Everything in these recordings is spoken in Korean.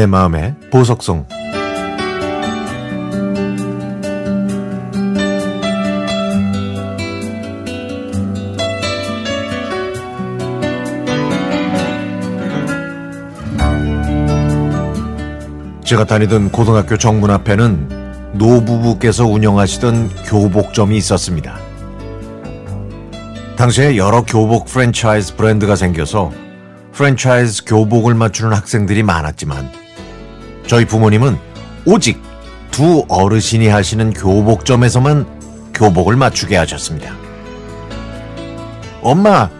내 마음의 보석송 제가 다니던 고등학교 정문 앞에는 노부부께서 운영하시던 교복점이 있었습니다. 당시에 여러 교복 프랜차이즈 브랜드가 생겨서 프랜차이즈 교복을 맞추는 학생들이 많았지만 저희 부모님은 오직 두 어르신이 하시는 교복점에서만 교복을 맞추게 하셨습니다. 엄마,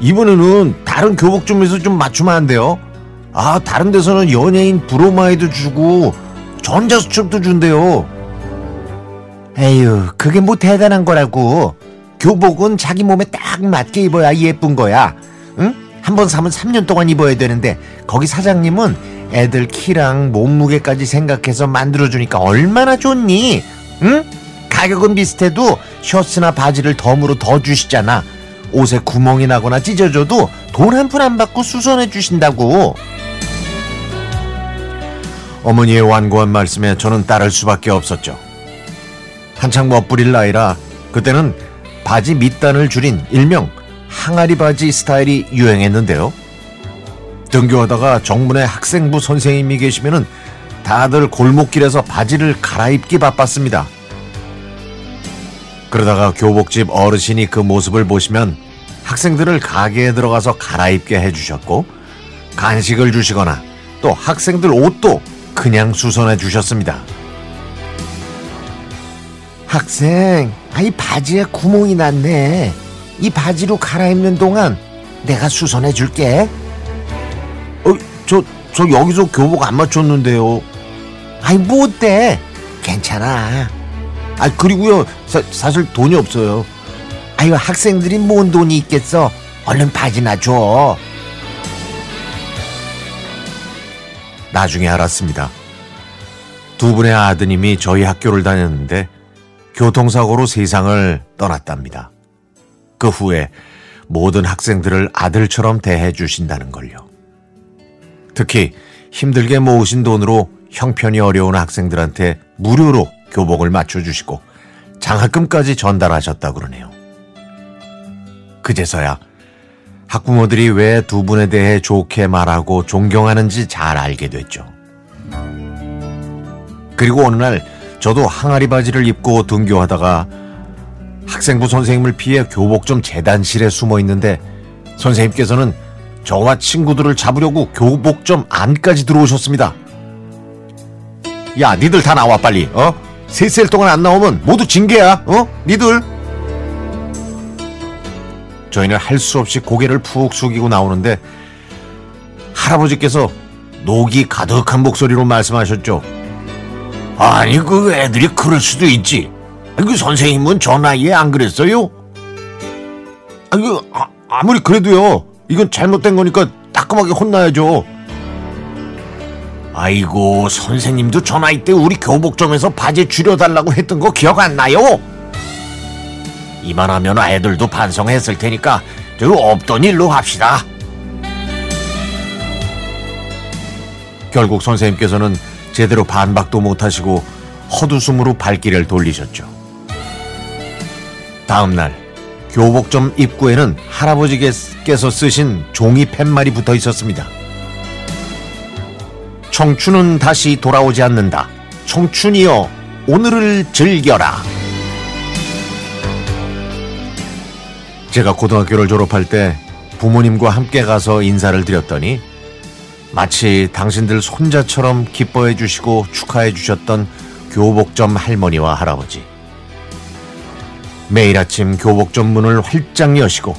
이번에는 다른 교복점에서 좀 맞추면 안 돼요? 아, 다른 데서는 연예인 브로마이드 주고 전자수첩도 준대요. 에휴, 그게 뭐 대단한 거라고. 교복은 자기 몸에 딱 맞게 입어야 예쁜 거야. 응? 한 번 사면 3년 동안 입어야 되는데 거기 사장님은 애들 키랑 몸무게까지 생각해서 만들어주니까 얼마나 좋니? 응? 가격은 비슷해도 셔츠나 바지를 덤으로 더 주시잖아. 옷에 구멍이 나거나 찢어져도 돈 한 푼 안 받고 수선해 주신다고. 어머니의 완고한 말씀에 저는 따를 수밖에 없었죠. 한창 멋부릴 나이라 그때는 바지 밑단을 줄인 일명 항아리 바지 스타일이 유행했는데요. 등교하다가 정문에 학생부 선생님이 계시면은 다들 골목길에서 바지를 갈아입기 바빴습니다. 그러다가 교복집 어르신이 그 모습을 보시면 학생들을 가게에 들어가서 갈아입게 해주셨고 간식을 주시거나 또 학생들 옷도 그냥 수선해 주셨습니다. 학생, 아이 바지에 구멍이 났네. 이 바지로 갈아입는 동안 내가 수선해 줄게. 어, 저, 저 여기서 교복 안 맞췄는데요. 아이 뭐 어때? 괜찮아. 아, 그리고요, 사, 사실 돈이 없어요. 아유 학생들이 뭔 돈이 있겠어? 얼른 바지나 줘. 나중에 알았습니다. 두 분의 아드님이 저희 학교를 다녔는데 교통사고로 세상을 떠났답니다. 그 후에 모든 학생들을 아들처럼 대해 주신다는 걸요. 특히 힘들게 모으신 돈으로 형편이 어려운 학생들한테 무료로 교복을 맞춰주시고 장학금까지 전달하셨다 그러네요. 그제서야 학부모들이 왜 두 분에 대해 좋게 말하고 존경하는지 잘 알게 됐죠. 그리고 어느 날 저도 항아리 바지를 입고 등교하다가 학생부 선생님을 피해 교복점 재단실에 숨어 있는데 선생님께서는 저와 친구들을 잡으려고 교복점 안까지 들어오셨습니다. 야, 니들 다 나와 빨리. 어? 셋셀 동안 안 나오면 모두 징계야. 어? 니들. 저희는 할 수 없이 고개를 푹 숙이고 나오는데 할아버지께서 녹이 가득한 목소리로 말씀하셨죠. 아니 그 애들이 그럴 수도 있지. 그 선생님은 저 나이에 안 그랬어요? 아니 그 아, 아무리 그래도요. 이건 잘못된 거니까 따끔하게 혼나야죠. 아이고 선생님도 저 나이 때 우리 교복점에서 바지 줄여달라고 했던 거 기억 안 나요? 이만하면 애들도 반성했을 테니까 저 없던 일로 합시다. 결국 선생님께서는 제대로 반박도 못하시고 헛웃음으로 발길을 돌리셨죠. 다음 날 교복점 입구에는 할아버지께서 쓰신 종이 팻말이 붙어 있었습니다. 청춘은 다시 돌아오지 않는다. 청춘이여 오늘을 즐겨라. 제가 고등학교를 졸업할 때 부모님과 함께 가서 인사를 드렸더니 마치 당신들 손자처럼 기뻐해 주시고 축하해 주셨던 교복점 할머니와 할아버지. 매일 아침 교복점 문을 활짝 여시고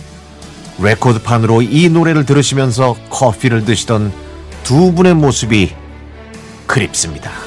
레코드판으로 이 노래를 들으시면서 커피를 드시던 두 분의 모습이 그립습니다.